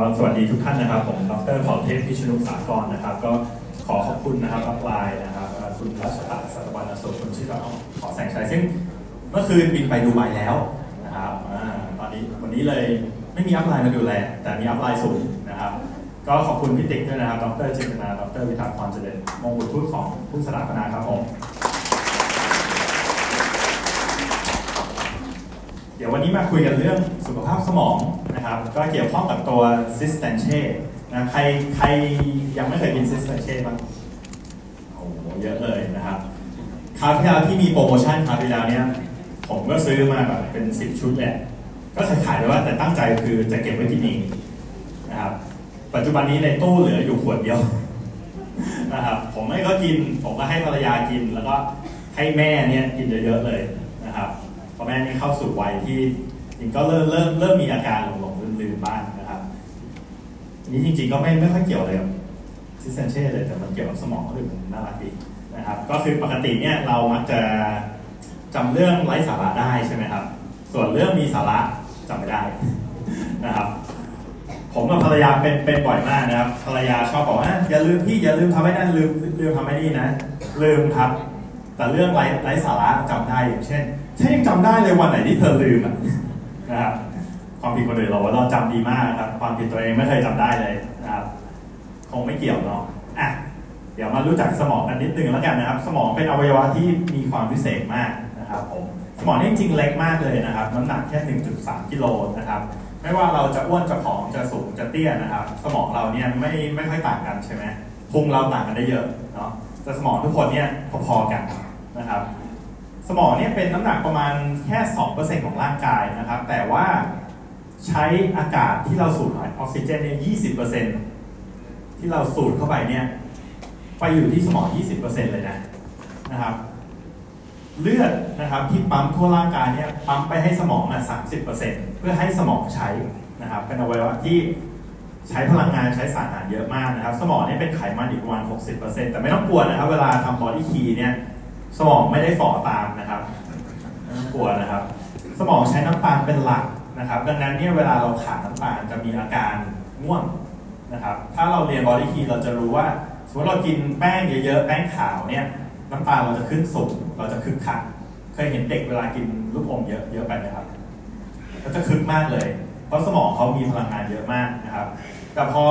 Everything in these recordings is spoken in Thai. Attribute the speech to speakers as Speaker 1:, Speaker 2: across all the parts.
Speaker 1: ก็สวัสดีทุกท่านนะครับ ผมดรเผ่าเทพพิชนุสากรนะครับ ก็ขอขอบคุณนะครับอัพไลน์นะครับคุณรัชตะสัตวันอโศกคุณชื่อว่าขอแสงชัยซึ่งเมื่อคืนบินไปดูไบแล้วนะครับอตอนนี้วันนี้เลยไม่มีอัพไลน์มาดูแล แต่มีอัพไลน์สูงนะครับ ก็ขอบคุณพี่ติ๊กด้วยนะครับ ดรเจตนา ดรวิทักษ์พรเจริญมงกุฎทูตของผู้สถาปนาครับผม เดี๋ยววันนี้มาคุยกันเรื่องสุขภาพสมองนะครับ ก็เกี่ยวข้องกับตัว Cistanche นะใครใครยังไม่เคยกิน Cistanche บ้างโอ้โหเยอะเลยนะครับคราวที่แล้วที่มีโปรโมชั่นคราวที่แล้วเนี่ยผมก็ซื้อมาแบบเป็นสิบชุดแหละ ก็ขายขายเลยว่าแต่ตั้งใจคือจะเก็บไว้กินเองนะครับ ปัจจุบันนี้ในตู้เหลืออยู่ขวดเดียวนะครับผมไม่ก็กินผมก็ให้ภรรยากินแล้วก็ให้แม่เนี่ยกินเยอะๆเลย พราะแม่นี่เข้าสู่วัยที่จริงก็เริ่มเริ่มเริ่มมีอาการหลงๆลืมๆบ้างนะครับ นี้จริง ๆ ก็ไม่ไม่ค่อยเกี่ยวเลยกับซิสเซนเช่เลยแต่มันเกี่ยวกับสมองก็คือมันน่ารักดีนะครับ ก็คือปกติเนี่ยเรามักจะจำเรื่องไร้สาระได้ใช่ไหมครับ ส่วนเรื่องมีสาระจำไม่ได้นะครับ ผมกับภรรยาเป็นเป็นบ่อยมากนะครับ ภรรยาชอบบอกว่าอย่าลืมพี่อย่าลืมทำให้นั่นลืมลืมทำให้นี่นะ ลืมครับ แต่เรื่องไร้ไร้สาระจำได้อย่างเช่นฉันยังจำได้เลยวันไหนที่เธอลืมอะนะครับความผิดคนอื่นเราว่าเราจำดีมากครับ ความผิดตัวเองไม่เคยจำได้เลยนะครับคงไม่เกี่ยวเนาะอะเดี๋ยวมารู้จักสมองกันนิดนึงแล้วกันนะครับ สมองเป็นอวัยวะที่มีความพิเศษมากนะครับผมสมองนี่จริงๆเล็กมากเลยนะครับน้ำหนักแค่ 1.3 กิโลนะครับไม่ว่าเราจะอ้วนจะผอมจะสูงจะเตี้ยนะครับ สมองเราเนี่ยไม่ไม่ค่อยต่างกันใช่ไหมพุงเราต่างกันได้เยอะเนาะแต่สมองทุกคนเนี่ยพอๆกัน นะครับ สมองเนี่ยเป็นน้ำหนักประมาณแค่2%ของร่างกายนะครับ แต่ว่าใช้อากาศที่เราสูดออกซิเจนเนี่ย20%ที่เราสูดเข้าไปเนี่ยไปอยู่ที่สมอง 20%เลยนะนะครับ เลือดนะครับที่ปั๊มทั่วร่างกายเนี่ยปั๊มไปให้สมองอะ30%เพื่อให้สมองใช้นะครับเป็นอวัยวะที่ใช้พลังงานใช้สารอาหารเยอะมากนะครับ สมองเนี่ยเป็นไขมันอีกประมาณ 60%แต่ไม่ต้องกลัวนะครับ เวลาทำ BodyKey เนี่ย สมองไม่ได้ฝ่อตามนะครับไม่ต้องกลัวนะครับ สมองใช้น้ำตาลเป็นหลักนะครับ ดังนั้นเนี่ยเวลาเราขาดน้ำตาลจะมีอาการง่วงนะครับ ถ้าเราเรียน BodyKey เราจะรู้ว่าสมมติเรากินแป้งเยอะๆ แป้งขาวเนี่ยน้ำตาลเราจะขึ้นสูงเราจะคึกคักเคยเห็นเด็กเวลากินลูกอมเยอะเยอะไปไหมครับก็จะคึกมากเลย เพราะสมองเขามีพลังงานเยอะมากนะครับ แต่พอ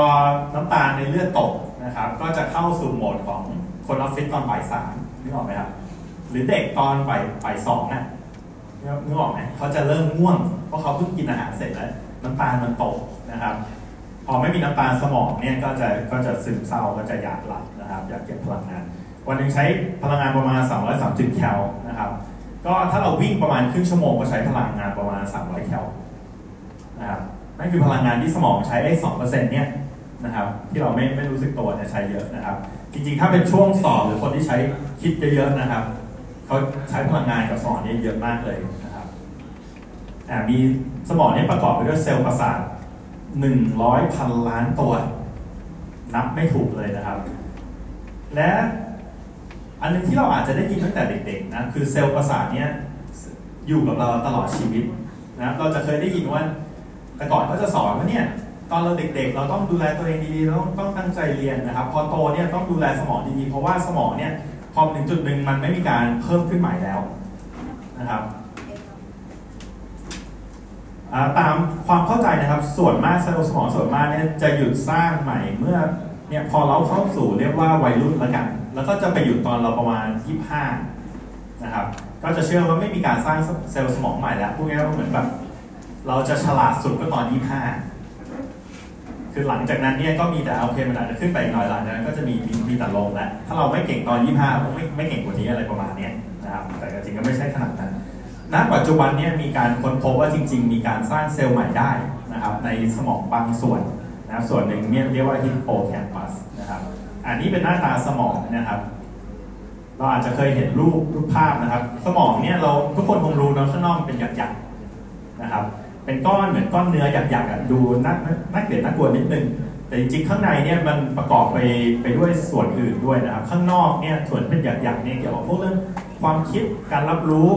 Speaker 1: น้ำตาลในเลือดตกนะครับ ก็จะเข้าสู่โหมดของคนออฟฟิศตอนบ่ายสามนึกออกไหมครับ หรือเด็กตอนบ่ายบ่ายสองน่ะนึกออกไหมเขาจะเริ่มง่วง เพราะเขาเพิ่งกินอาหารเสร็จแล้ว น้ำตาลมันตกนะครับ พอไม่มีน้ำตาลสมองเนี่ยก็จะก็จะซึมเศร้าก็จะอยากหลับนะครับ อยากเก็บพลังงาน วันหนึ่งใช้พลังงานประมาณ230 แคลนะครับ ก็ถ้าเราวิ่งประมาณครึ่งชั่วโมงก็ใช้พลังงานประมาณ 300 แคลนะครับนั่นคือพลังงานที่สมองใช้ได้2%เนี่ยนะครับที่เราไม่ไม่รู้สึกตัวเนี่ยใช้เยอะนะครับ จริงๆ ถ้าเป็นช่วงสอบหรือคนที่ใช้คิดเยอะๆนะครับ เขาใช้พลังงานกับสมองเนี่ยเยอะมากเลยนะครับอ่มีสมองเนี่ยประกอบไปด้วยเซลล์ประสาท100พันล้านตัว นับไม่ถูกเลยนะครับ และอันนึงที่เราอาจจะได้ยินตั้งแต่เด็กๆนะคือเซลล์ประสาทเนี้ยอยู่กับเราตลอดชีวิตนะเราจะเคยได้ยินว่าแต่ก่อนเขาจะสอนว่าเนี่ยตอนเราเด็กๆ เราต้องดูแลตัวเองดีๆเราต้องต้องตั้งใจเรียนนะครับ พอโตเนี่ยต้องดูแลสมองดีๆ เพราะว่าสมองเนี่ย พอถึงจุดหนึ่งมันไม่มีการเพิ่มขึ้นใหม่แล้วนะครับตามความเข้าใจนะครับส่วนมากเซลล์สมองส่วนมากเนี่ยจะหยุดสร้างใหม่เมื่อเนี่ยพอเราเข้าสู่เรียกว่าวัยรุ่นแล้วกัน แล้วก็จะไปหยุดตอนเราประมาณ 25 นะครับ ก็จะเชื่อว่าไม่มีการสร้างเซลล์สมองใหม่แล้วพูดง่ายๆว่าเหมือนแบบเราจะฉลาดสุดก็ตอน 25 คือหลังจากนั้นเนี่ยก็มีแต่โอเคมันอาจจะขึ้นไปอีกหน่อยหลังจากนั้นก็จะมีมีแต่ลงแล้วถ้าเราไม่เก่งตอน 25ก็ไม่ไม่เก่งกว่านี้อะไรประมาณนี้นะครับแต่จริงก็ไม่ใช่ขนาดนั้นณปัจจุบันเนี่ยมีการค้นพบว่าจริง ๆ มีการสร้างเซลล์ใหม่ได้นะครับในสมองบางส่วนนะครับส่วนหนึ่งเนี่ยเรียกว่าฮิปโปแคมปัสนะครับอันนี้เป็นหน้าตาสมองนะครับ เราอาจจะเคยเห็นรูปรูปภาพนะครับ สมองเนี่ยเราทุกคนคงรู้นะข้างนอกเป็นหยักๆนะครับ เป็นก้อนเหมือนก้อนเนื้อหยักๆอะดูน่าน่าเกลียดน่ากลัวนิดนึงแต่จริงๆ ข้างในเนี่ยมันประกอบไปไปด้วยส่วนอื่นด้วยนะครับ ข้างนอกเนี่ยส่วนเป็นหยักๆเนี่ยเกี่ยวกับพวกเรื่องความคิดการรับรู้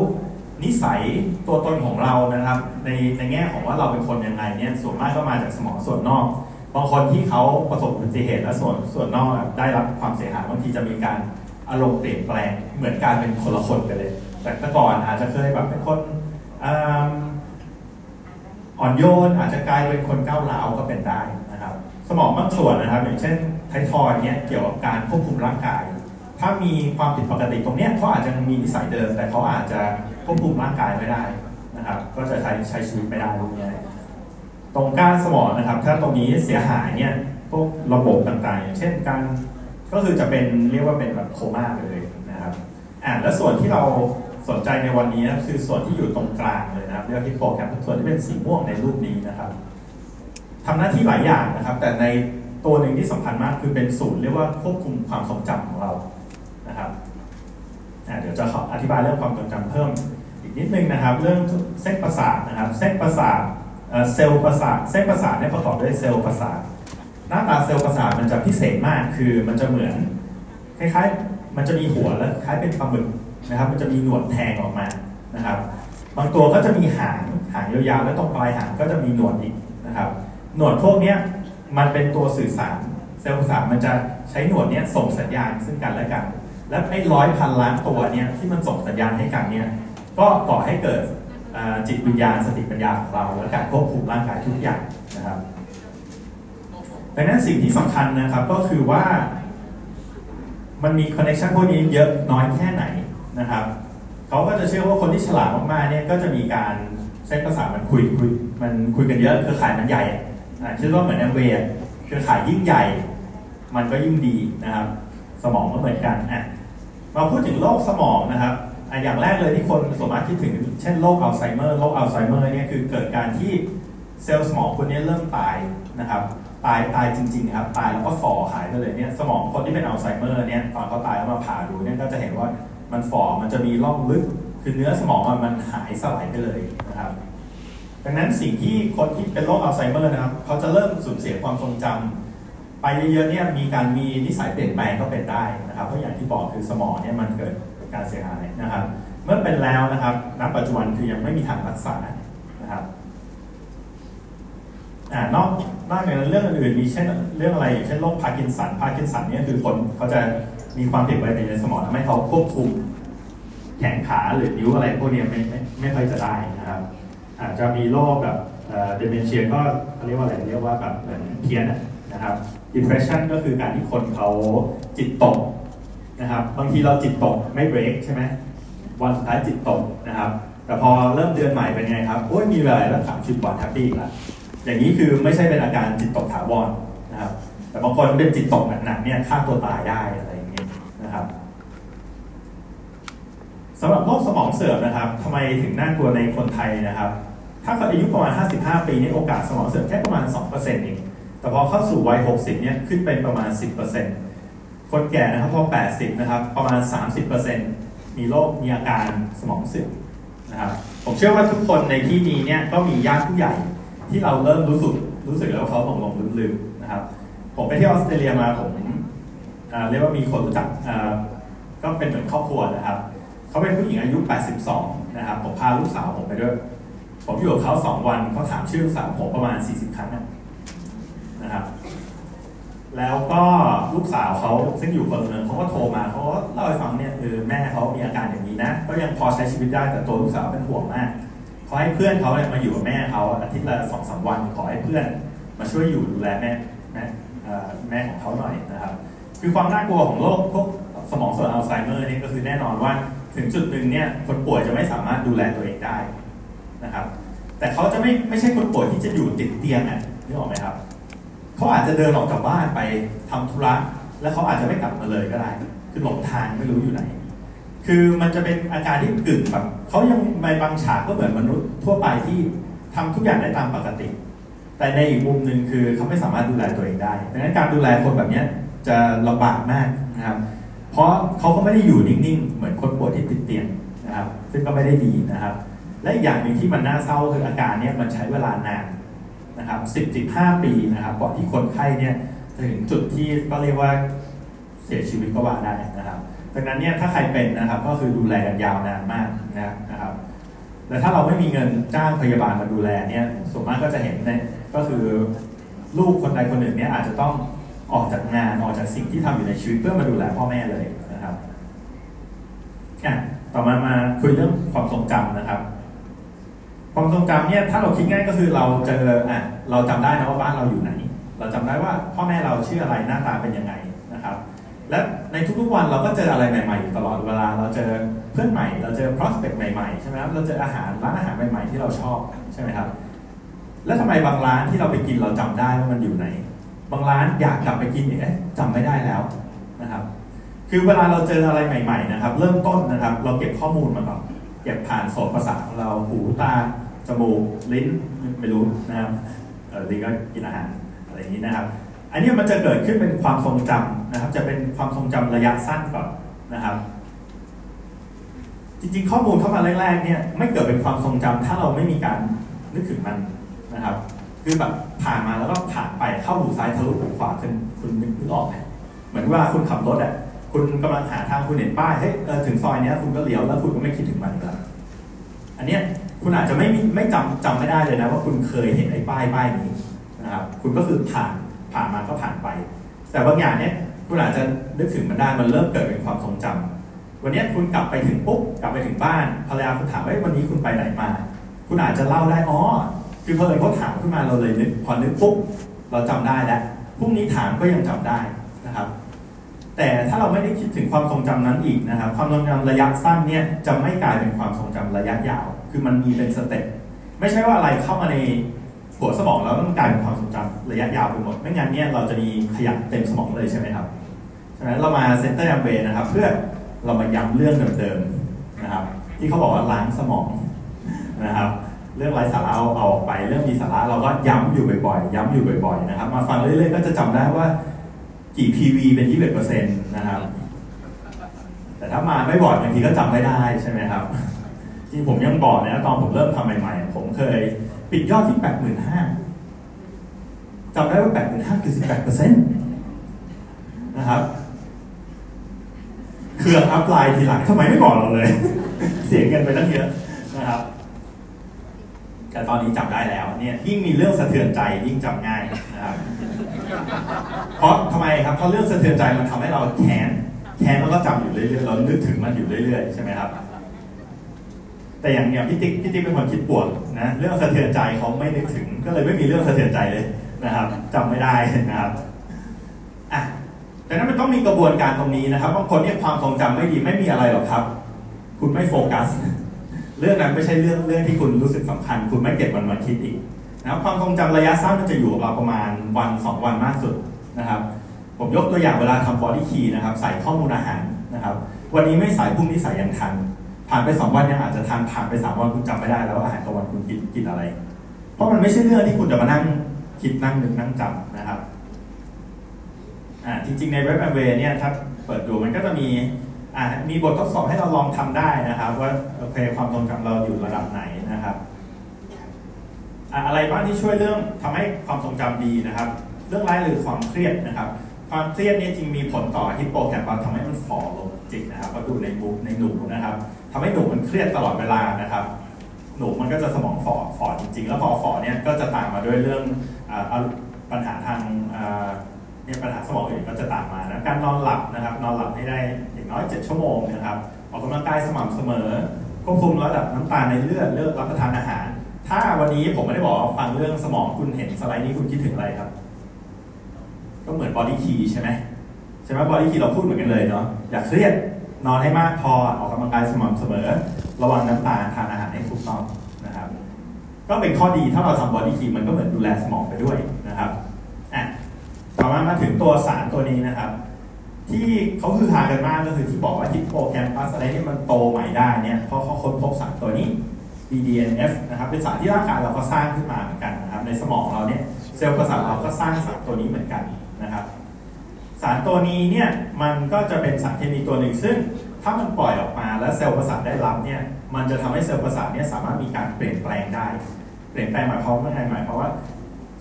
Speaker 1: นิสัยตัวตนของเรานะครับ ในในแง่ของว่าเราเป็นคนยังไงเนี่ยส่วนมากก็มาจากสมองส่วนนอกบางคนที่เขาประสบอุบัติเหตุและส่วนส่วนนอกได้รับความเสียหายบางทีจะมีการอารมณ์เปลี่ยนแปลงเหมือนการเป็นคนละคนไปเลย แต่แต่ก่อนอาจจะเคยแบบเป็นคน อ่อนโยนอาจจะกลายเป็นคนก้าวร้าวก็เป็นได้นะครับ สมองบางส่วนนะครับ อย่างเช่นไททอยเนี่ยเกี่ยวกับการควบคุมร่างกาย ถ้ามีความผิดปกติตรงเนี้ยเขาอาจจะมีนิสัยเดิม แต่เขาอาจจะควบคุมร่างกายไม่ได้นะครับ ก็จะใช้ใช้ชีวิตไม่ได้ตรงนี้ตรงก้านสมองนะครับ ถ้าตรงนี้เสียหายเนี่ยพวกระบบต่างๆ อย่างเช่นการก็คือจะเป็นเรียกว่าเป็นแบบโคม่าไปเลยนะครับอ่าและส่วนที่เรา สนใจในวันนี้นะคือส่วนที่อยู่ตรงกลางเลยนะครับเรียกว่าฮิปโปแคมปส่วนที่เป็นสีม่วงในรูปนี้นะครับทำหน้าที่หลายอย่างนะครับ แต่ในตัวหนึ่งที่สำคัญมากคือเป็นศูนย์เรียกว่าควบคุมความทรงจำของเรานะครับเดี๋ยวจะขออธิบายเรื่องความทรงจำเพิ่มอีกนิดนึงนะครับ เรื่องเส้นประสาทนะครับ เส้นประสาทเซลล์ประสาทเส้นประสาทเนี่ยประกอบด้วยเซลล์ประสาทหน้าตาเซลล์ประสาทมันจะพิเศษมากคือมันจะเหมือนคล้ายๆ มันจะมีหัวแล้วคล้ายเป็นปลาหมึก นะครับ มันจะมีหนวดแทงออกมานะครับ บางตัวก็จะมีหางหางยาวๆแล้วตรงปลายหางก็จะมีหนวดอีกนะครับ หนวดพวกนี้มันเป็นตัวสื่อสารเซลล์ประสาทมันจะใช้หนวดนี้ส่งสัญญาณซึ่งกันและกัน และไอ้ร้อยพันล้านตัวเนี้ยที่มันส่งสัญญาณให้กันเนี่ยก็ก่อให้เกิดจิตวิญญาณสติปัญญาของเรา และการควบคุมร่างกายทุกอย่างนะครับดังนั้นสิ่งที่สำคัญนะครับก็คือว่า มันมีคอนเนคชันพวกนี้เยอะน้อยแค่ไหน นะครับเขาก็จะเชื่อว่าคนที่ฉลาดมากๆเนี่ยก็จะมีการใช้ภาษามันคุยคุยมันคุยกันเยอะเครือข่ายมันใหญ่คิดว่าเหมือนแอมเวย์เครือข่ายยิ่งใหญ่ มันก็ยิ่งดีนะครับ สมองก็เหมือนกันอะเราพูดถึงโรคสมองนะครับอย่างแรกเลยที่คนสมมติคิดถึงเช่นโรคอัลไซเมอร์โรคอัลไซเมอร์เนี่ยคือเกิดการที่เซลล์สมองคนนี้เริ่มตายนะครับตายตายจริงๆครับตายแล้วก็ฝ่อหายไปเลยเนี่ยสมองคนที่เป็นอัลไซเมอร์เนี่ยตอนเขาตายแล้วมาผ่าดูเนี่ยก็จะเห็นว่า มันฝ่อมันจะมีร่องลึก คือเนื้อสมองมันมันหายสลายไปเลยนะครับ ดังนั้นสิ่งที่คนที่เป็นโรคอัลไซเมอร์นะครับ เขาจะเริ่มสูญเสียความทรงจำไปเยอะๆเนี่ยมีการมีนิสัยเปลี่ยนแปลงก็เป็นได้นะครับ เพราะอย่างที่บอกคือสมองเนี่ยมันเกิดการเสียหายนะครับ เมื่อเป็นแล้วนะครับณปัจจุบันคือยังไม่มีทางรักษานะครับอ่านอกนอกจากนั้นเรื่องอื่นๆมีเช่นเรื่องอะไรเช่นโรคพาร์กินสันพาร์กินสันเนี่ยคือคนเขาจะ มีความผิดปกติในสมองทำให้เขาควบคุมแขนขาหรือนิ้วอะไรพวกนี้ไม่ไม่ไม่ค่อยจะได้นะครับ อาจจะมีโรคแบบเดเมนเชียก็เขาเรียกว่าอะไรเรียกว่าแบบเหมือนเพี้ยนนะครับ depression ก็คือการที่คนเขาจิตตกนะครับ บางทีเราจิตตกไม่เบรกใช่ไหมวันสุดท้ายจิตตกนะครับ แต่พอเริ่มเดือนใหม่เป็นไงครับโอ้ยมีเวลาแล้วสามสิบวันแฮปปี้ล้วอย่างนี้คือไม่ใช่เป็นอาการจิตตกถาวรนะครับ แต่บางคนเป็นจิตตกหนักๆเนี่ยฆ่าตัวตายได้อะไร นะครับสำหรับโรคสมองเสื่อมนะครับทำไมถึงน่ากลัวในคนไทยนะครับ ถ้าคนอายุประมาณ 55 ปีนี่โอกาสสมองเสื่อมแค่ประมาณ 2%เอง แต่พอเข้าสู่วัย 60 เนี่ยขึ้นเป็นประมาณ 10%คนแก่นะครับพอ 80 นะครับ ประมาณ 30%มีโรคมีอาการสมองเสื่อมนะครับ ผมเชื่อว่าทุกคนในที่นี้เนี่ยก็มีญาติผู้ใหญ่ที่เราเริ่มรู้สึกรู้สึกแล้วเขาหลงหลงลืมลืมนะครับ ผมไปที่ออสเตรเลียมาผม เรียกว่ามีคนรู้จักก็เป็นเหมือนครอบครัวนะครับ เขาเป็นผู้หญิงอายุ 82 นะครับ ผมพาลูกสาวผมไปด้วย ผมอยู่กับเขาสองวันเขาถามชื่อลูกสาวผมประมาณ 40 ครั้งนะครับ แล้วก็ลูกสาวเขาซึ่งอยู่คนเมืองเขาก็โทรมาเขาก็เล่าให้ฟังเนี่ยคือแม่เขามีอาการอย่างนี้นะ ก็ยังพอใช้ชีวิตได้แต่ตัวลูกสาวเป็นห่วงมากขอให้เพื่อนเขาเนี่ยมาอยู่กับแม่เขาอาทิตย์ละสองสาวันขอให้เพื่อน มาช่วยอยู่ดูแลแม่แม่แม่ของเขาหน่อยนะครับ คือความน่ากลัวของโรคพวกสมองส่วนอัลไซเมอร์นี่ก็คือแน่นอนว่าถึงจุดหนึ่งเนี่ยคนป่วยจะไม่สามารถดูแลตัวเองได้นะครับ แต่เขาจะไม่ไม่ใช่คนป่วยที่จะอยู่ติดเตียงอะนึกออกไหมครับเขาอาจจะเดินออกจากบ้านไปทำธุระแล้วเขาอาจจะไม่กลับมาเลยก็ได้ คือหลงทางไม่รู้อยู่ไหน คือมันจะเป็นอาการที่กึ่งแบบเขายังในบางฉากก็เหมือนมนุษย์ทั่วไปที่ทำทุกอย่างได้ตามปกติ แต่ในอีกมุมหนึ่งคือเขาไม่สามารถดูแลตัวเองได้ดังนั้นการดูแลคนแบบนี้ จะลำบากมากนะครับ เพราะเขาก็ไม่ได้อยู่นิ่งๆ เหมือนคนป่วยที่ติดเตียงนะครับ ซึ่งก็ไม่ได้ดีนะครับ และอีกอย่างหนึ่งที่มันน่าเศร้าคืออาการนี้มันใช้เวลานานนะครับสิบสิบห้าปีนะครับก่อนที่คนไข้เนี่ยถึงจุดที่ก็เรียกว่าเสียชีวิตก็ว่าได้นะครับดังนั้นเนี่ยถ้าใครเป็นนะครับก็คือดูแลกันยาวนานมากนะครับ และถ้าเราไม่มีเงินจ้างพยาบาลมาดูแลเนี่ยส่วนมากก็จะเห็นเนี่ยก็คือลูกคนใดคนหนึ่งเนี่ยอาจจะต้อง ออกจากงานออกจากสิ่งที่ทำอยู่ในชีวิตเพื่อมาดูแลพ่อแม่เลยนะครับอะต่อมามาคุยเรื่องความทรงจำนะครับ ความทรงจำเนี่ยถ้าเราคิดง่ายก็คือเราเจออะเราจำได้นะว่าบ้านเราอยู่ไหน เราจำได้ว่าพ่อแม่เราชื่ออะไรหน้าตาเป็นยังไงนะครับ และในทุกๆวันเราก็เจออะไรใหม่ๆอยู่ตลอดเวลาเราเจอเพื่อนใหม่ เราเจอ prospect ใหม่ๆใช่ไหมครับเราเจออาหารร้านอาหารใหม่ๆที่เราชอบใช่ไหมครับ แล้วทำไมบางร้านที่เราไปกินเราจำได้ว่ามันอยู่ไหน บางร้านอยากกลับไปกินเนี่ยจำไม่ได้แล้วนะครับ คือเวลาเราเจออะไรใหม่ ๆ นะครับ เริ่มต้นนะครับ เราเก็บข้อมูลมาก่อนเก็บผ่านโสตประสาทของเราหูตาจมูกลิ้นไม่รู้นะครับเออลิ้นก็กินอาหารอะไรอย่างนี้นะครับ อันนี้มันจะเกิดขึ้นเป็นความทรงจำนะครับ จะเป็นความทรงจำระยะสั้นก่อนนะครับ จริงๆ ข้อมูลเข้ามาแรกๆเนี่ยไม่เกิดเป็นความทรงจำถ้าเราไม่มีการนึกถึงมันนะครับ คือแบบผ่านมาแล้วก็ผ่านไปเข้าหูซ้ายทะลุหูขวาคุณคุณนึกออกไหมเหมือนว่าคุณขับรถอะคุณกำลังหาทางคุณเห็นป้ายเฮ้ยถึงซอยเนี้ยคุณก็เลี้ยวแล้วคุณก็ไม่คิดถึงมันแล้วอันเนี้ยคุณอาจจะไม่ไม่จำจำไม่ได้เลยนะว่าคุณเคยเห็นไอ้ป้ายป้ายนี้นะครับคุณก็คือผ่านผ่านมาก็ผ่านไป แต่บางอย่างเนี้ยคุณอาจจะนึกถึงมันได้มันเริ่มเกิดเป็นความทรงจำวันนี้คุณกลับไปถึงปุ๊บกลับไปถึงบ้านภรรยาคุณถามว่าวันนี้คุณไปไหนมา คุณอาจจะเล่าได้อ๋อ คือพอเลยเขาถามขึ้นมาเราเลยนึกพอนึกปุ๊บเราจำได้แล้วพรุ่งนี้ถามก็ยังจำได้นะครับ แต่ถ้าเราไม่ได้คิดถึงความทรงจำนั้นอีกนะครับ ความทรงจำระยะสั้นเนี่ยจะไม่กลายเป็นความทรงจำระยะยาว คือมันมีเป็น step ไม่ใช่ว่าอะไรเข้ามาในหัวสมองแล้วต้องกลายเป็นความทรงจำระยะยาวไปหมดไม่งั้นเนี่ยเราจะมีขยะเต็มสมองเลยใช่ไหมครับฉะนั้นเรามา center แอมเวย์นะครับ เพื่อเรามาย้ำเรื่องเดิมๆนะครับ ที่เขาบอกว่าล้างสมองนะครับ เรื่องไร้สาระเอาเอาออกไป เรื่องมีสาระเราก็ย้ำอยู่บ่อยๆ ย้ำอยู่บ่อยๆนะครับ มาฟังเรื่อยๆก็จะจำได้ว่ากี่ PV เป็น21%นะครับ แต่ถ้ามาไม่บ่อยบางทีก็จำไม่ได้ใช่ไหมครับจริงผมยังบอกนะตอนผมเริ่มทำใหม่ๆ ผมเคยปิดยอดที่85,000จำได้ว่า85,000คือบ18%นะครับเครื่องอัพไลน์ทีหลังทำไมไม่บอกเราเลย เสียเงินไปตั้งเยอะ แต่ตอนนี้จำได้แล้วเนี่ยยิ่งมีเรื่องสะเทือนใจยิ่งจำง่ายนะครับเพราะทำไมครับเพราะเรื่องสะเทือนใจมันทำให้เราแค้นแค้นแล้วก็จำอยู่เรื่อยๆเรานึกถึงมันอยู่เรื่อยๆใช่ไหมครับ แต่อย่างเนี้ยพี่ติ๊กพี่ติ๊กเป็นคนคิดปวดนะเรื่องสะเทือนใจเขาไม่นึกถึง ก็เลยไม่มีเรื่องสะเทือนใจเลยนะครับจำไม่ได้นะครับอะแต่นั้นมันต้องมีกระบวนการตรงนี้นะครับบางคนเนี่ยความทรงจำไม่ดีไม่มีอะไรหรอกครับ คุณไม่โฟกัส เรื่องนั้นไม่ใช่เรื่องเรื่องที่คุณรู้สึกสำคัญ คุณไม่เก็บมันมาคิดอีกนะครับความทรงจำระยะสั้นมันจะอยู่กับเราประมาณวันสองวันมากสุดนะครับ ผมยกตัวอย่างเวลาทำ BodyKey นะครับ ใส่ข้อมูลอาหารนะครับ วันนี้ไม่ใส่พรุ่งนี้ใส่ยังทัน ผ่านไปสองวันยังอาจจะทันผ่านไปสามวันคุณจำไม่ได้แล้วอาหารกลางวันคุณกินกินอะไร เพราะมันไม่ใช่เรื่องที่คุณจะมานั่งคิดนั่งนึกนั่งจำนะครับอ่าจริงๆในเว็บแอมเวย์เนี่ยถ้าเปิดดูมันก็จะมี มีบททดสอบให้เราลองทำได้นะครับ ว่าโอเคความทรงจำเราอยู่ระดับไหนนะครับอะไรบ้างที่ช่วยเรื่องทำให้ความทรงจำดีนะครับ เรื่องร้ายหรือความเครียดนะครับ ความเครียดนี่จริงมีผลต่อฮิปโปแคมปัสทำให้มันฝ่อลงจิตนะครับก็ดูในบุ๊กในหนูนะครับทำให้หนูมันเครียดตลอดเวลานะครับ หนูมันก็จะสมองฝ่อฝ่อจริง ๆ แล้วพอฝ่อเนี่ยก็จะตามมาด้วยเรื่องอปัญหาทางเนี่ยปัญหาสมองอื่นก็จะตามมานะการนอนหลับนะครับ นอนหลับให้ได้ อย่างน้อย 7 ชั่วโมงนะครับออกกำลังกายสม่ำเสมอ ควบคุมระดับน้ำตาลในเลือดเลือกรับประทานอาหาร ถ้าวันนี้ผมไม่ได้บอกฟังเรื่องสมองคุณเห็นสไลด์นี้คุณคิดถึงอะไรครับ ก็เหมือน BodyKey ใช่ไหมใช่ไหม BodyKey เราพูดเหมือนกันเลยเนาะอย่าเครียดนอนให้มากพอออกกำลังกายสม่ำเสมอ ระวังน้ำตาลทานอาหารให้ถูกต้องนะครับ ก็เป็นข้อดีถ้าเราทำบอดี้คีมันก็เหมือนดูแลสมองไปด้วยนะครับอะต่อมามาถึงตัวสารตัวนี้นะครับ ที่เขาคือหากันมากก็คือที่บอกว่าฮิปโปแคมปัสอะไรที่มันโตใหม่ได้เนี่ยเพราะเขาค้นพบสารตัวนี้ BDNF นะครับเป็นสารที่ร่างกายเราก็สร้างขึ้นมาเหมือนกันนะครับในสมองเราเนี่ยเซลล์ประสาทเราก็สร้างสารตัวนี้เหมือนกันนะครับ สารตัวนี้เนี่ยมันก็จะเป็นสารเคมีตัวหนึ่งซึ่งถ้ามันปล่อยออกมาแล้วเซลล์ประสาทได้รับเนี่ยมันจะทำให้เซลล์ประสาทเนี่ยสามารถมีการเปลี่ยนแปลงได้ เปลี่ยนแปลงหมายความว่าไงหมายความว่า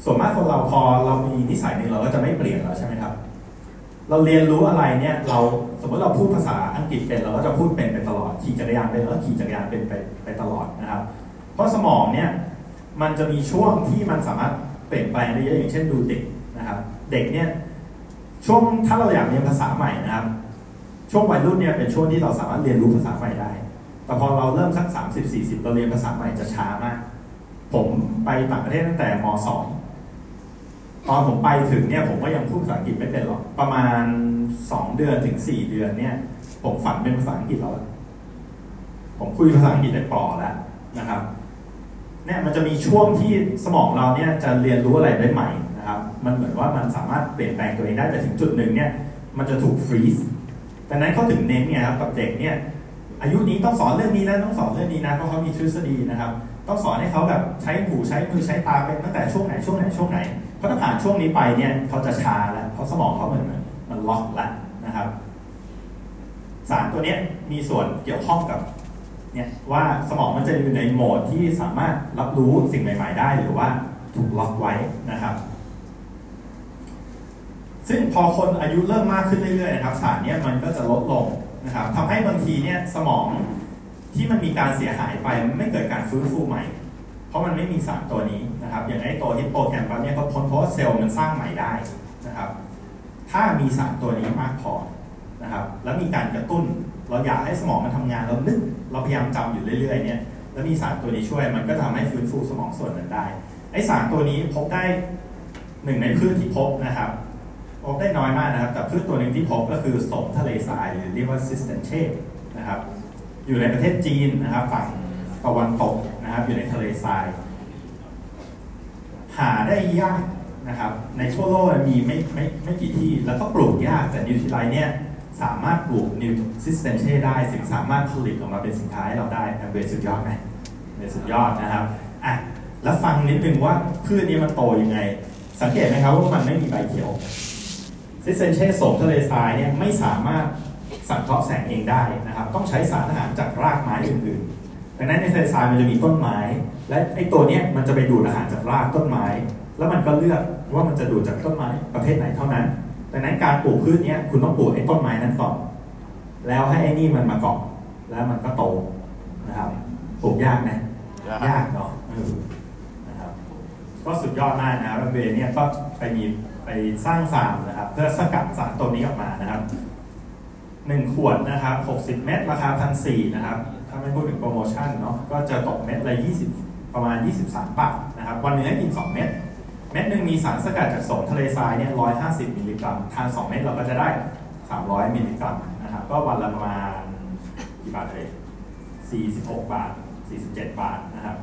Speaker 1: ส่วนมากคนเราพอเรามีนิสัยหนึ่งเราก็จะไม่เปลี่ยนแล้วใช่ไหมครับ เราเรียนรู้อะไรเนี่ย เราสมมติเราพูดภาษาอังกฤษเป็นเราก็จะพูดเป็นไปตลอดขี่จักรยานเป็นแล้วขี่จักรยานเป็นไปไปตลอดนะครับ เพราะสมองเนี่ยมันจะมีช่วงที่มันสามารถเปลี่ยนแปลงได้เยอะอย่างเช่นดูเด็กนะครับเด็กเนี่ยช่วงถ้าเราอยากเรียนภาษาใหม่นะครับ ช่วงวัยรุ่นเนี่ยเป็นช่วงที่เราสามารถเรียนรู้ภาษาใหม่ได้ แต่พอเราเริ่มสักสามสิบสี่สิบเราเรียนภาษาใหม่จะช้ามาก ผมไปต่างประเทศตั้งแต่มสอง ตอนผมไปถึงเนี่ยผมก็ยังพูดภาษาอังกฤษไม่เป็นหรอก ประมาณสองเดือนถึงสี่เดือนเนี่ย ผมฝันเป็นภาษาอังกฤษแล้ว ผมคุยภาษาอังกฤษได้ปลอแล้วนะครับเนี่ยมันจะมีช่วงที่สมองเราเนี่ยจะเรียนรู้อะไรได้ใหม่นะครับ มันเหมือนว่ามันสามารถเปลี่ยนแปลงตัวเองได้แต่ถึงจุดหนึ่งเนี่ย มันจะถูกฟรีซดังนั้นเขาถึงเน้นไงครับกับเด็กเนี่ย อายุนี้ต้องสอนเรื่องนี้นะต้องสอนเรื่องนี้นะเพราะเขามีทฤษฎีนะครับ ต้องสอนให้เขาแบบใช้หูใช้มือใช้ตาเป็นตั้งแต่ช่วงไหนช่วงไหนช่วงไหน เพราะถ้าผ่านช่วงนี้ไปเนี่ยเขาจะชาแล้วเพราะสมองเขาเหมือนมันล็อกแล้วนะครับสารตัวนี้มีส่วนเกี่ยวข้องกับเนี่ยว่าสมองมันจะอยู่ในโหมดที่สามารถรับรู้สิ่งใหม่ ๆ ได้หรือว่าถูกล็อกไว้นะครับ ซึ่งพอคนอายุเริ่มมากขึ้นเรื่อยๆนะครับสารเนี้ยมันก็จะลดลงนะครับทำให้บางทีเนี่ยสมองที่มันมีการเสียหายไปมันไม่เกิดการฟื้นฟูใหม่ เพราะมันไม่มีสารตัวนี้ นะครับอย่างไอตัวที่โปแกรมปั๊บเนี่ยเขาพ้นเพราะว่าเซลล์มันสร้างใหม่ได้นะครับถ้ามีสารตัวนี้มากพอนะครับแล้วมีการกระตุ้นเราอยากให้สมองมันทำงานเรานึกเราพยายามจำอยู่เรื่อยๆเนี่ยแล้วมีสารตัวนี้ช่วยมันก็ทำให้ฟื้นฟูสมองส่วนนั้นได้ไอสารตัวนี้พบได้หนึ่งในพืชที่พบนะครับพบได้น้อยมากนะครับแต่พืชตัวหนึ่งที่พบก็คือสมทะเลทรายหรือเรียกว่าซิสเตนเชนะครับอยู่ในประเทศจีนนะครับฝั่งตะวันตกนะครับอยู่ในทะเลทราย หาได้ยากนะครับ ในทั่วโลกมีไม่ไม่ไม่กี่ที่ แล้วก็ปลูกยากแต่ Nutrilite เนี่ยสามารถปลูก Cistanche ได้ถึงสามารถผลิตออกมาเป็นสินค้าให้เราได้แอมเบสุดยอดไหมเป็นสุดยอดนะครับอะแล้วฟังนิดนึงว่าพืชนี้มันโตยังไง สังเกตไหมครับว่ามันไม่มีใบเขียว Cistanche โสมทะเลทรายเนี่ยไม่สามารถสังเคราะห์แสงเองได้นะครับ ต้องใช้สารอาหารจากรากไม้อื่นๆ ดังนั้นในทะเลทรายมันจะมีต้นไม้ และไอ้ตัวเนี้ยมันจะไปดูดอาหารจากรากต้นไม้ แล้วมันก็เลือกว่ามันจะดูดจากต้นไม้ประเภทไหนเท่านั้น ดังนั้นการปลูกพืชเนี้ยคุณต้องปลูกไอ้ต้นไม้นั้นก่อน แล้วให้ไอ้นี่มันมาเกาะแล้วมันก็โตนะครับปลูกยากไหมยากเนาะนะครับ ก็สุดยอดมากนะครับเบเนี่ยก็ไปมีไปสร้างฟาร์มนะครับ เพื่อสกัดสารตัวนี้ออกมานะครับหนึ่งขวดนะครับ60เม็ดราคาพันสี่นะครับ ถ้าไม่พูดถึงโปรโมชั่นเนาะก็จะตกเม็ดละ 20 ประมาณ 23 บาทนะครับ วันหนึงให้กิน 2 เม็ดเม็ดหนึ่งมีสารสกัดจากโสมทะเลทรายเนี่ย 150 มิลลิกรัม ทาน 2 เม็ดเราก็จะได้ 300 มิลลิกรัมนะครับ ก็วันละประมาณกี่บาทเลย46 บาท 47 บาทนะครับ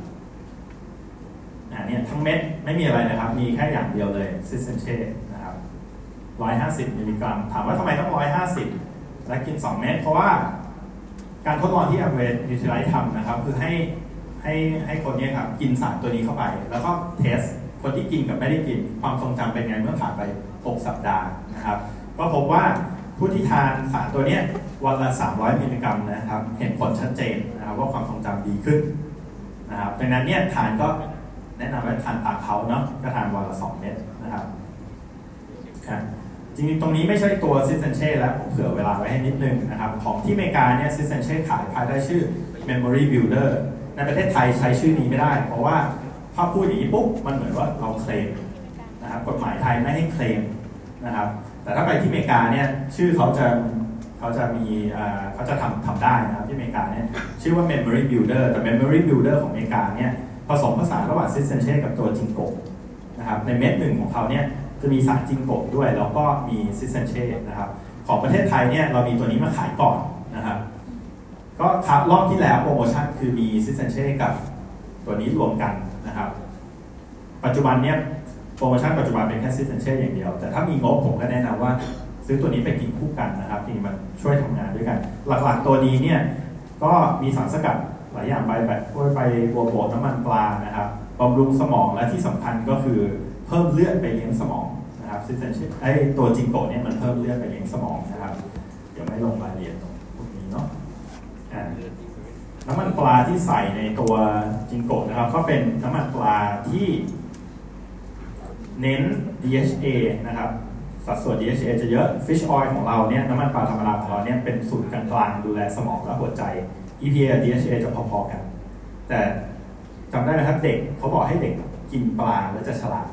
Speaker 1: อ่าเนี่ยทั้งเม็ดไม่มีอะไรนะครับ มีแค่อย่างเดียวเลย Cistanche นะครับ 150 มิลลิกรัม ถามว่าทำไมต้อง 150 และกิน 2 เม็ดเพราะว่า การทดลองที่ Nutrilite ทำนะครับ คือให้ให้ให้คนเนี้ยครับกินสารตัวนี้เข้าไป แล้วก็ test คนที่กินกับไม่ได้กินความทรงจำเป็นไงเมื่อผ่านไป 6 สัปดาห์นะครับ ก็พบว่าผู้ที่ทานสารตัวนี้วันละ 300 มิลลิกรัมนะครับ เห็นผลชัดเจนนะครับว่าความทรงจำดีขึ้นนะครับดังนั้นเนี่ยทานก็แนะนำว่าทานตามเขาเนาะก็ทานวันละ 2 เม็ดนะครับ จริงๆ ตรงนี้ไม่ใช่ตัว Cistanche แล้วผมเผื่อเวลาไว้ให้นิดนึงนะครับ ของที่อเมริกาเนี่ย Cistanche ขายภายใต้ชื่อ Memory Builder ในประเทศไทยใช้ชื่อนี้ไม่ได้ เพราะว่าถ้าพูดอย่างนี้ปุ๊บมันเหมือนว่าเราเคลมนะครับกฎหมายไทยไม่ให้เคลมนะครับ แต่ถ้าไปที่อเมริกาเนี่ยชื่อเขาจะเขาจะมีเขาจะทำทำได้นะครับที่อเมริกาเนี่ยชื่อว่า Memory Builder แต่ Memory Builder ของอเมริกาเนี่ยผสมผสานระหว่าง Cistanche กับตัว ginkgo นะครับในเม็ดหนึ่งของเขาเนี่ย จะมีสาร ginkgo ด้วย แล้วก็มี Cistanche นะครับ ของประเทศไทยเนี่ยเรามีตัวนี้มาขายก่อนนะครับ ก็ครับรอบที่แล้วโปรโมชั่นคือมี Cistanche กับตัวนี้รวมกันนะครับ ปัจจุบันเนี่ยโปรโมชั่นปัจจุบันเป็นแค่ Cistanche อย่างเดียว แต่ถ้ามีงบผมก็แนะนำว่า ซื้อตัวนี้ไปกินคู่กันนะครับที่มันช่วยทำงานด้วยกัน หลักๆตัวนี้เนี่ยก็มีสารสกัดหลายอย่างใบแบบพวกใบบัวบกน้ำมันปลานะครับบำรุงสมองและที่สำคัญก็คือ เพิ่มเลือดไปเลี้ยงสมองนะครับ Cistanche ไอตัว ginkgo เนี่ยมันเพิ่มเลือดไปเลี้ยงสมองนะครับเดี๋ยวไม่ลงรายละเอียดตรงพวกนี้เนาะน้ำมันปลาที่ใส่ในตัว ginkgo นะครับ ก็เป็นน้ำมันปลาที่เน้น DHA นะครับ สัดส่วน DHA จะเยอะ Fish Oil ของเราเนี่ยน้ำมันปลาธรรมดาของเราเนี่ยเป็นสูตรกลางๆดูแลสมองและหัวใจ EPA กับ DHA จะพอๆกัน แต่จำได้ไหมครับเด็กเขาบอกให้เด็กกินปลาแล้วจะฉลาด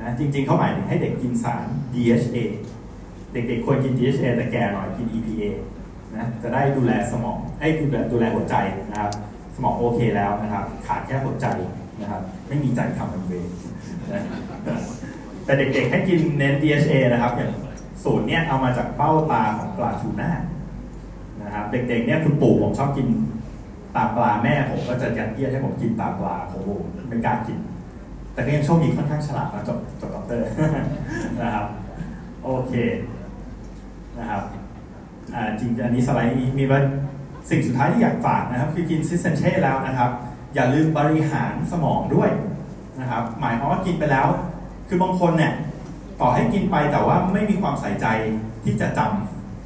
Speaker 1: นะจริงๆเขาหมายถึงให้เด็กกินสาร DHA เด็กๆควรกิน DHA แต่แก่หน่อยกิน EPA นะจะได้ดูแลสมองให้ดูแลดูแลหัวใจนะครับ สมองโอเคแล้วนะครับ ขาดแค่หัวใจนะครับ ไม่มีใจทำมันเวนะแต่เด็กๆให้กินเน้น DHA นะครับอย่างสูตรเนี้ยเอามาจากเบ้าตาของปลาทูน่านะครับ เด็กๆเนี่ยคุณปู่ผมชอบกินตาปลาแม่ผมก็จะยัดเยียดให้ผมกินตาปลาโอ้โหไม่กล้ากิน แต่ก็ยังโชคดีค่อนข้างฉลาดนะจบจบด็อกเตอร์นะครับ โอเคนะครับจริงอันนี้สไลด์นี้มีว่าสิ่งสุดท้ายที่อยากฝากนะครับ คือกิน Cistanche แล้วนะครับ อย่าลืมบริหารสมองด้วยนะครับ หมายความว่ากินไปแล้ว คือบางคนเนี่ยต่อให้กินไปแต่ว่าไม่มีความใส่ใจที่จะจ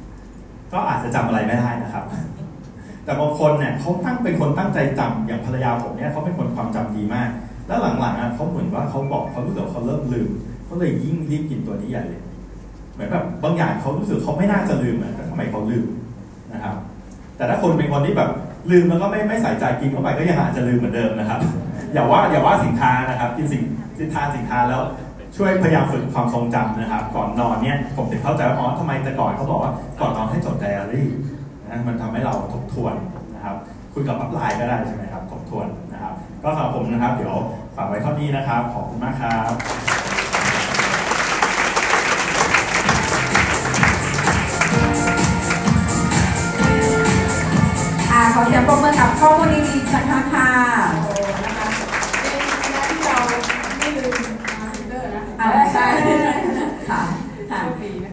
Speaker 1: ำก็อาจจะจำอะไรไม่ได้นะครับ แต่บางคนเนี่ยเขาตั้งเป็นคนตั้งใจจำอย่างภรรยาผมเนี่ยเขาเป็นคนความจำดีมาก แล้วหลังๆอะเขาเหมือนว่าเขาบอกเขารู้สึกเขาเริ่มลืมเขาเลยยิ่งรีบกินตัวนี้ใหญ่เลยเหมือนแบบบางอย่างเขารู้สึกเขาไม่น่าจะลืมอะแต่ทำไมเขาลืมนะครับ แต่ถ้าคนเป็นคนที่แบบลืมแล้วก็ไม่ไม่ใส่ใจกินเข้าไปก็ยังอาจจะลืมเหมือนเดิมนะครับ อย่าว่าอย่าว่าสินค้านะครับกินสิ่งสินทานสินค้าแล้วช่วยพยายามฝึกความทรงจำนะครับ ก่อนนอนเนี่ยผมถึงเข้าใจว่าอ๋อทำไมแต่ก่อนเขาบอกว่าก่อนนอนให้จดไดอารี่นะมันทำให้เราทบทวนนะครับคุยกับอัพไลน์ก็ได้ใช่ไหมครับทบทวนนะครับ ก็สำหรับผมนะครับ เดี๋ยว ฝากไว้เท่านี้นะครับ ขอบคุณมากครับ
Speaker 2: ขอเสียงปรบมือกับข้อมูลดีๆ